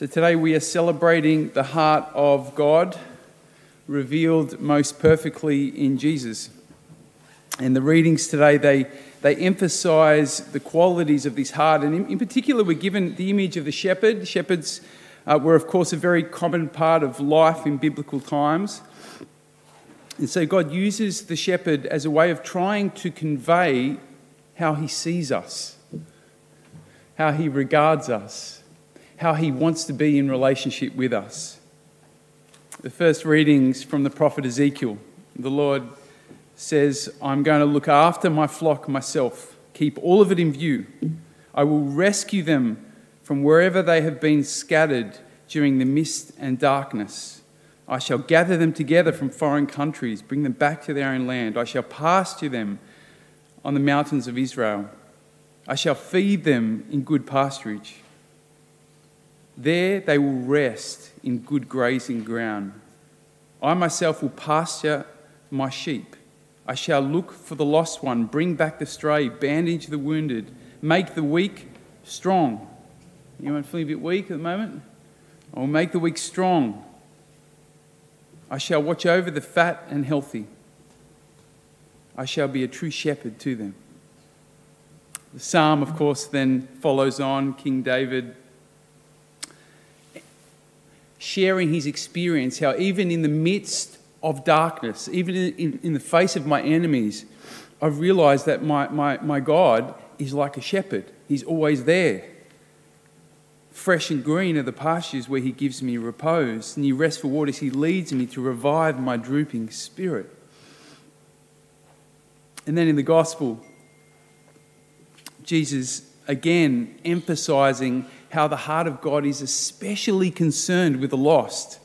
So today we are celebrating the heart of God revealed most perfectly in Jesus. And the readings today, they, they emphasize the qualities of this heart. And in, in particular, we're given the image of the shepherd. Shepherds uh, were, of course, a very common part of life in biblical times. And so God uses the shepherd as a way of trying to convey how he sees us, how he regards us, how he wants to be in relationship with us. The first readings from the prophet Ezekiel. The Lord says, I'm going to look after my flock myself, keep all of it in view. I will rescue them from wherever they have been scattered during the mist and darkness. I shall gather them together from foreign countries, bring them back to their own land. I shall pasture them on the mountains of Israel. I shall feed them in good pasturage. There they will rest in good grazing ground. I myself will pasture my sheep I shall look for the lost one, bring back the stray, bandage the wounded, make the weak strong. Anyone feeling a bit weak at the moment? I will make the weak strong. I shall watch over the fat and healthy. I shall be a true shepherd to them. The psalm, of course, then follows on. King David sharing his experience, how even in the midst of darkness, even in, in, the face of my enemies, I've realized that my, my, my God is like a shepherd. He's always there. Fresh and green are the pastures where He gives me repose. New restful waters, He leads me to revive my drooping spirit. And then in the gospel, Jesus again emphasizing how the heart of God is especially concerned with the lost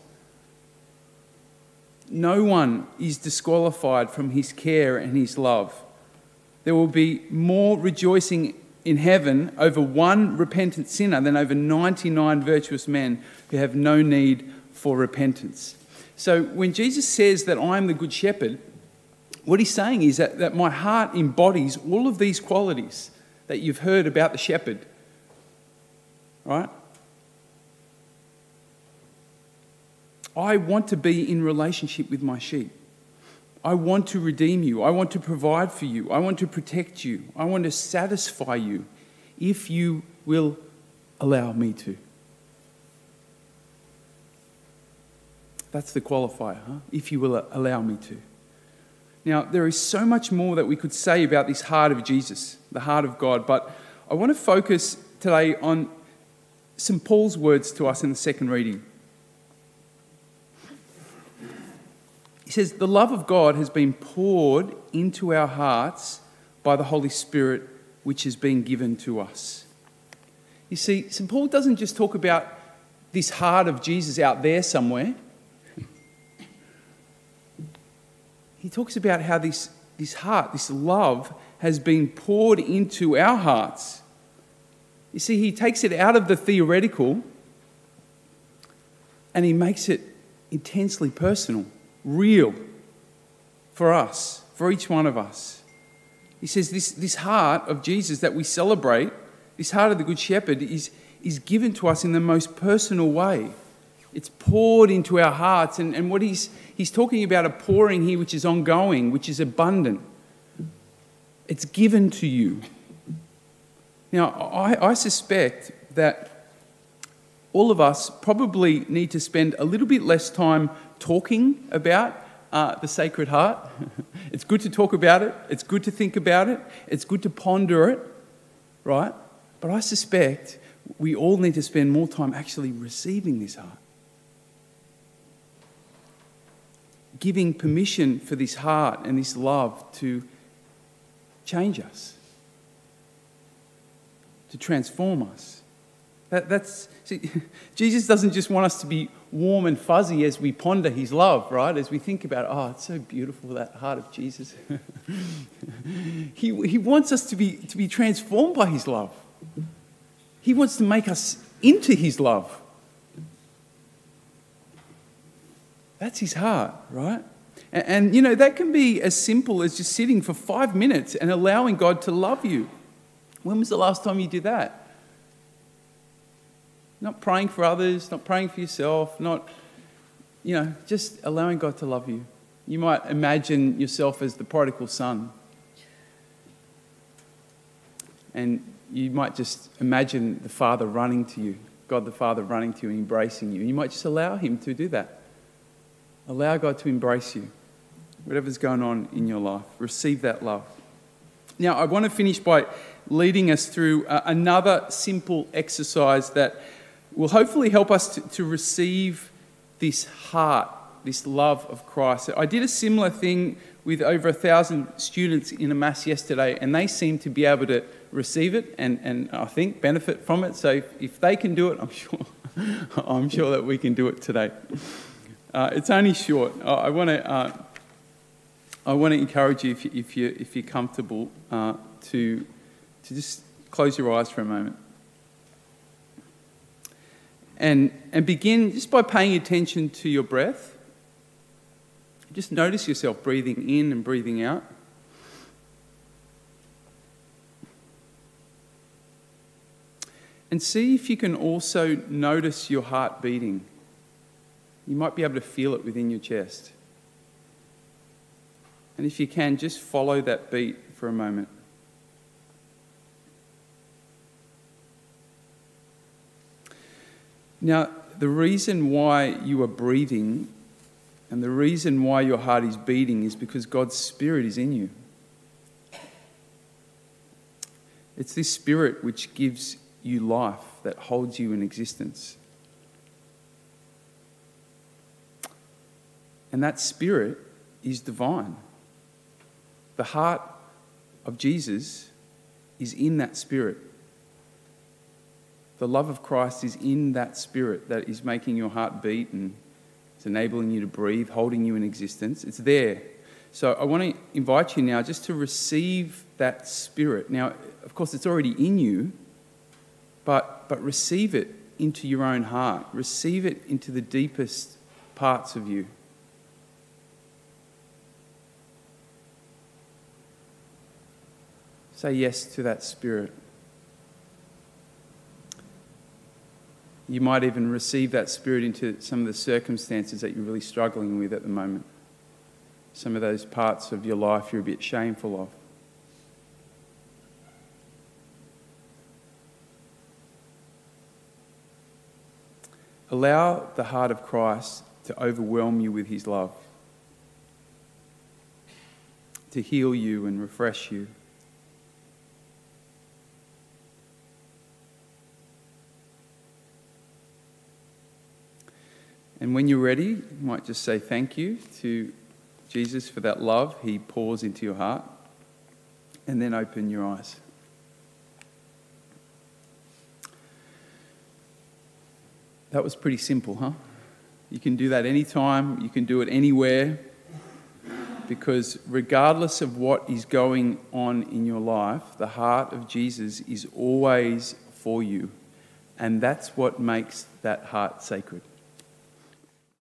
no one is disqualified from his care and his love. There will be more rejoicing in heaven over one repentant sinner than over 99 virtuous men who have no need for repentance. So when Jesus says that I am the good shepherd, what he's saying is that, that my heart embodies all of these qualities that you've heard about the shepherd. Right? I want to be in relationship with my sheep. I want to redeem you. I want to provide for you. I want to protect you. I want to satisfy you if you will allow me to. That's the qualifier, huh? If you will allow me to. Now, there is so much more that we could say about this heart of Jesus, the heart of God, but I want to focus today on St. Paul's words to us in the second reading. He says, The love of God has been poured into our hearts by the Holy Spirit, which has been given to us. You see, St. Paul doesn't just talk about this heart of Jesus out there somewhere. He talks about how this, this heart, this love, has been poured into our hearts. You see, he takes it out of the theoretical and he makes it intensely personal real for us, for each one of us. He says this, this heart of Jesus that we celebrate, this heart of the Good Shepherd, is, is given to us in the most personal way. It's poured into our hearts. And, and what he's, he's talking about a pouring here which is ongoing, which is abundant. It's given to you. Now, I, I suspect that all of us probably need to spend a little bit less time talking about uh, the Sacred Heart. it's good to talk about it, it's good to think about it, it's good to ponder it, right? But I suspect we all need to spend more time actually receiving this heart. Giving permission for this heart and this love to change us, to transform us. That, that's, see, Jesus doesn't just want us to be warm and fuzzy as we ponder his love, right? As we think about, oh, it's so beautiful, that heart of Jesus. he, he wants us to be, to be transformed by his love. He wants to make us into his love. That's his heart, right? And, and, you know, that can be as simple as just sitting for five minutes and allowing God to love you. When was the last time you did that? Not praying for others, not praying for yourself, not, you know, just allowing God to love you. You might imagine yourself as the prodigal son. And you might just imagine the Father running to you, God the Father running to you and embracing you. You might just allow Him to do that. Allow God to embrace you, whatever's going on in your life. Receive that love. Now, I want to finish by leading us through uh, another simple exercise that will hopefully help us to, to receive this heart, this love of Christ. I did a similar thing with over a thousand students in a mass yesterday, and they seem to be able to receive it and, and I think benefit from it. So if, if they can do it, I'm sure, I'm sure that we can do it today. Uh, it's only short. I, I want to. Uh, I want to encourage you, if, you, if, you, if you're comfortable, uh, to, to just close your eyes for a moment. And, and begin just by paying attention to your breath. Just notice yourself breathing in and breathing out. And see if you can also notice your heart beating. You might be able to feel it within your chest. And if you can, just follow that beat for a moment. Now, the reason why you are breathing and the reason why your heart is beating is because God's Spirit is in you. It's this Spirit which gives you life, that holds you in existence. And that Spirit is divine. The heart of Jesus is in that spirit. The love of Christ is in that spirit that is making your heart beat and it's enabling you to breathe, holding you in existence. It's there. So I want to invite you now just to receive that spirit. Now, of course, it's already in you, but, but receive it into your own heart, receive it into the deepest parts of you. Say yes to that spirit. You might even receive that spirit into some of the circumstances that you're really struggling with at the moment. Some of those parts of your life you're a bit shameful of. Allow the heart of Christ to overwhelm you with his love, to heal you and refresh you. And when you're ready, you might just say thank you to Jesus for that love he pours into your heart. And then open your eyes. That was pretty simple, huh? You can do that anytime, you can do it anywhere, because regardless of what is going on in your life, the heart of Jesus is always for you. And that's what makes that heart sacred.